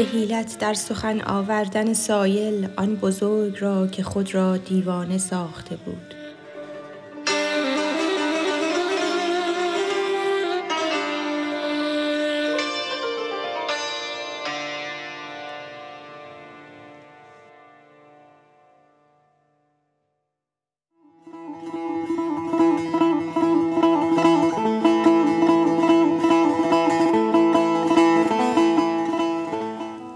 به حیلت در سخن آوردن سایل آن بزرگ را که خود را دیوانه ساخته بود.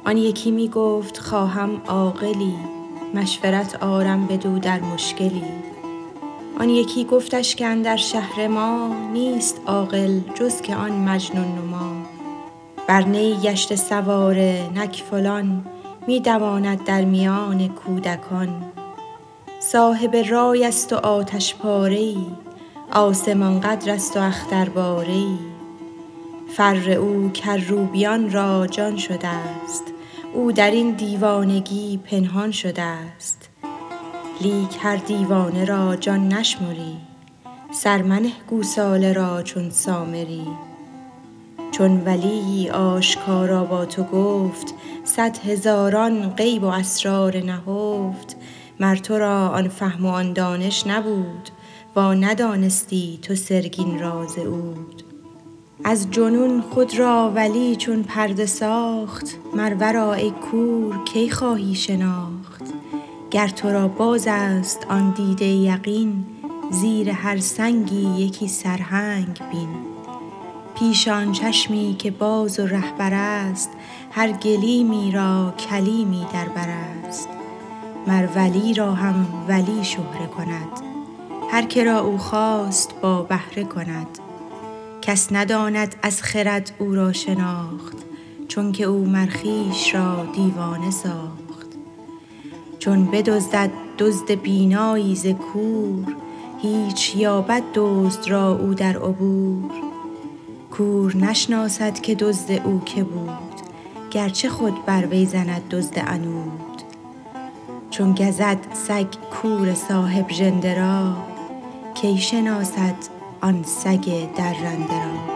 آن یکی می گفت خواهم عاقلی مشورت آرم بدو در مشکلی. آن یکی گفتش که اندر شهر ما نیست عاقل جز که آن مجنون نما. بر نی گشته سواره نک فلان می دواند در میان کودکان. صاحب رای است و آتش پاره ای آسمان قدر است و اخترباره ای فر او کروبیان را جان شده ست او در این دیوانگی پنهان شده ست لیک هر دیوانه را جان نشمری سر منه گوساله را چون سامری. چون ولیی آشکارا با تو گفت صد هزاران غیب و اسرار نهفت. مر تو را آن فهم و آن دانش نبود و ندانستی تو سرگین راز عود از جنون خود را ولی چون پرده ساخت مر ورا ای کور کی خواهی شناخت؟ گر تو را باز است آن دیده یقین زیر هر سنگی یکی سرهنگ بین. پیش آن چشمی که باز و رهبر است هر گلیمی را کلیمی در بر است. مر ولی را هم ولی شهره کند هر که را او خواست با بهره کند. کس نداند از خرد او را شناخت چونک او مر خویش را دیوانه ساخت. چون بدزدد دزد بینایی ز کور هیچ یابد دزد را او در عبور. کور نشناسد که دزد او که بود گرچه خود بر وی زند دزد عنود. چون گزد سگ کور صاحب ژنده را کی شناسد آن سگ درنده را.